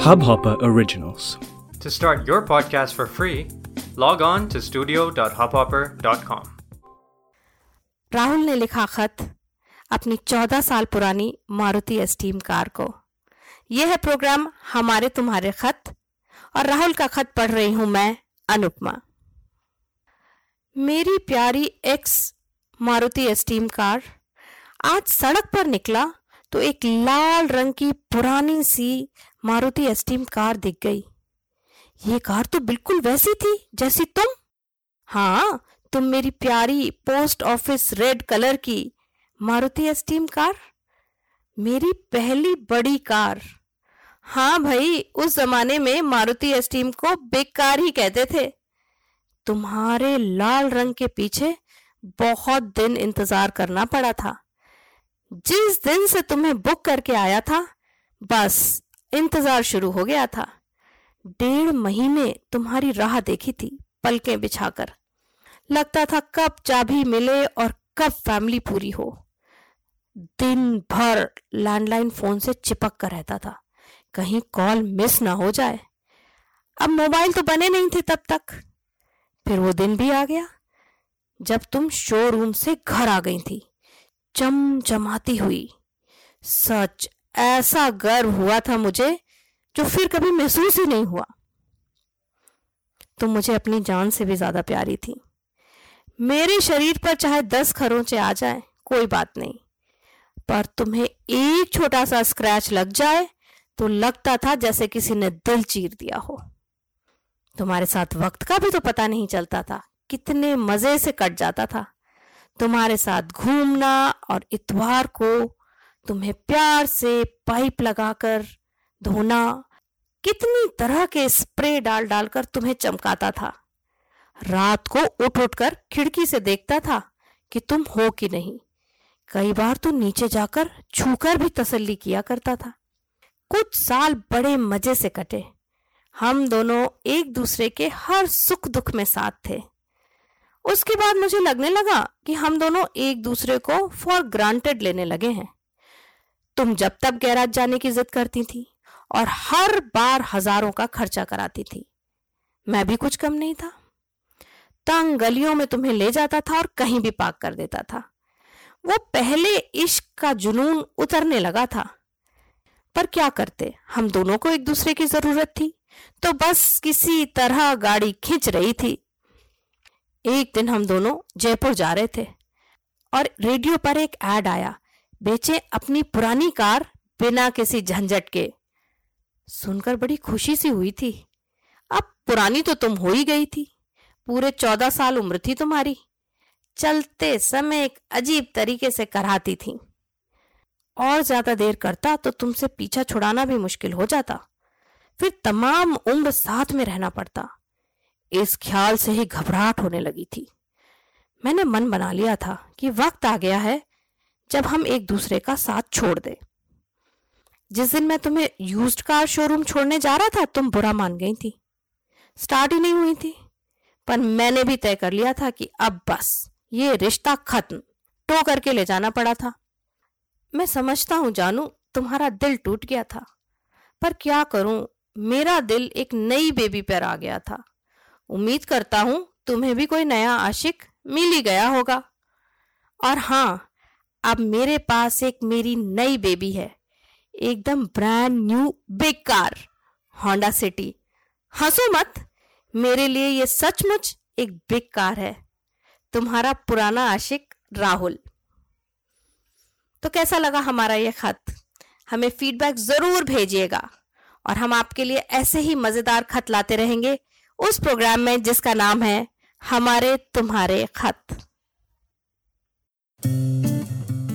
Hubhopper Originals. To start your podcast for free, log on to studio.hubhopper.com. Rahul ने लिखा खत अपनी चौदह साल पुरानी मारुति एस्टीम कार को यह है प्रोग्राम हमारे तुम्हारे खत और राहुल का खत पढ़ रही हूँ मैं अनुपमा मेरी प्यारी एक्स मारुति एस्टीम कार आज सड़क पर निकला तो एक लाल रंग की पुरानी सी मारुति एस्टीम कार दिख गई। ये कार तो बिल्कुल वैसी थी, जैसी तुम। हाँ तुम मेरी प्यारी पोस्ट ऑफ़िस रेड कलर की। Maruti Esteem car? मेरी पहली बड़ी कार। हाँ भाई, उस जमाने में मारुति एस्टीम को बिग कार ही कहते थे। तुम्हारे लाल रंग के पीछे बहुत दिन इंतज़ार करना पड़ा था। जिस दिन से तुम्हें बुक करके आया था, बस इंतज़ार शुरू हो गया था। डेढ़ महीने तुम्हारी राह देखी थी, पलकें बिछाकर। लगता था कब चाबी मिले और कब फैमिली पूरी हो। दिन भर लैंडलाइन फ़ोन से चिपक कर रहता था, कहीं कॉल मिस ना हो जाए। अब मोबाइल तो बने नहीं थे तब तक। फिर वो दिन भी आ गया, जब तुम शोरूम से घर आ गई थी। चमचमाती हुई, सच ऐसा गर्व हुआ था मुझे जो फिर कभी महसूस ही नहीं हुआ। तुम मुझे अपनी जान से भी ज़्यादा प्यारी थी। मेरे शरीर पर चाहे दस खरोंचे आ जाए, कोई बात नहीं। पर तुम्हें एक छोटा सा स्क्रैच लग जाए तो लगता था जैसे किसी ने दिल चीर दिया हो। तुम्हारे साथ वक्त का भी तो पता नहीं चलता था, कितने मज़े से कट जाता था। तुम्हारे साथ घूमना और इतवार को तुम्हें प्यार से पाइप लगाकर धोना, कितनी तरह के स्प्रे डाल डालकर तुम्हें चमकाता था। रात को उठ उठकर खिड़की से देखता था कि तुम हो कि नहीं। कई बार तो नीचे जाकर छूकर भी तसल्ली किया करता था। कुछ साल बड़े मज़े से कटे। हम दोनों एक दूसरे के हर सुख दुख में साथ थे। उसके बाद मुझे लगने लगा कि हम दोनों एक दूसरे को फॉर ग्रांटेड लेने लगे हैं। तुम जब तब गैराज जाने की जिद करती थी और हर बार हज़ारों का खर्चा कराती थी। मैं भी कुछ कम नहीं था। तंग गलियों में तुम्हें ले जाता था और कहीं भी पाक कर देता था। वो पहले इश्क का जुनून उतरने लगा था। पर क्या करते? हम दोनों को एक दूसरे की ज़रूरत थी। तो बस किसी तरह गाड़ी खींच रही थी। एक दिन हम दोनों जयपुर जा रहे थे और रेडियो पर एक एड आया। बेचे अपनी पुरानी कार बिना किसी झंझट के। सुनकर बड़ी खुशी सी हुई थी। अब पुरानी तो तुम हो ही गई थी। पूरे चौदह साल उम्र थी तुम्हारी। चलते समय एक अजीब तरीके से कराती थी। और ज़्यादा देर करता तो तुमसे पीछा छुड़ाना भी मुश्किल हो जाता। फिर तमाम उम्र साथ में रहना पड़ता। इस ख्याल से ही घबराहट होने लगी थी। मैंने मन बना लिया था कि वक्त आ गया है जब हम एक दूसरे का साथ छोड़ दे। जिस दिन मैं तुम्हें यूज्ड कार शोरूम छोड़ने जा रहा था, तुम बुरा मान गई थी। स्टार्ट ही नहीं हुई थी। पर मैंने भी तय कर लिया था कि अब बस, ये रिश्ता खत्म। टो करके ले जाना पड़ा था। मैं समझता हूँ, जानू, तुम्हारा दिल टूट गया था। पर क्या करूँ, मेरा दिल एक नई बेबी पर आ गया था। उम्मीद करता हूँ, तुम्हें भी कोई नया आशिक मिल ही गया होगा। और हाँ अब मेरे पास एक मेरी नई बेबी है। एकदम brand new big car Honda City हंसो मत। मेरे लिए ये सचमुच एक बिग कार है। तुम्हारा पुराना आशिक राहुल। तो कैसा लगा हमारा ये खत? हमें फीडबैक ज़रूर भेजिएगा। और हम आपके लिए ऐसे ही मज़ेदार खत लाते रहेंगे उस प्रोग्राम में जिसका नाम है हमारे तुम्हारे खत।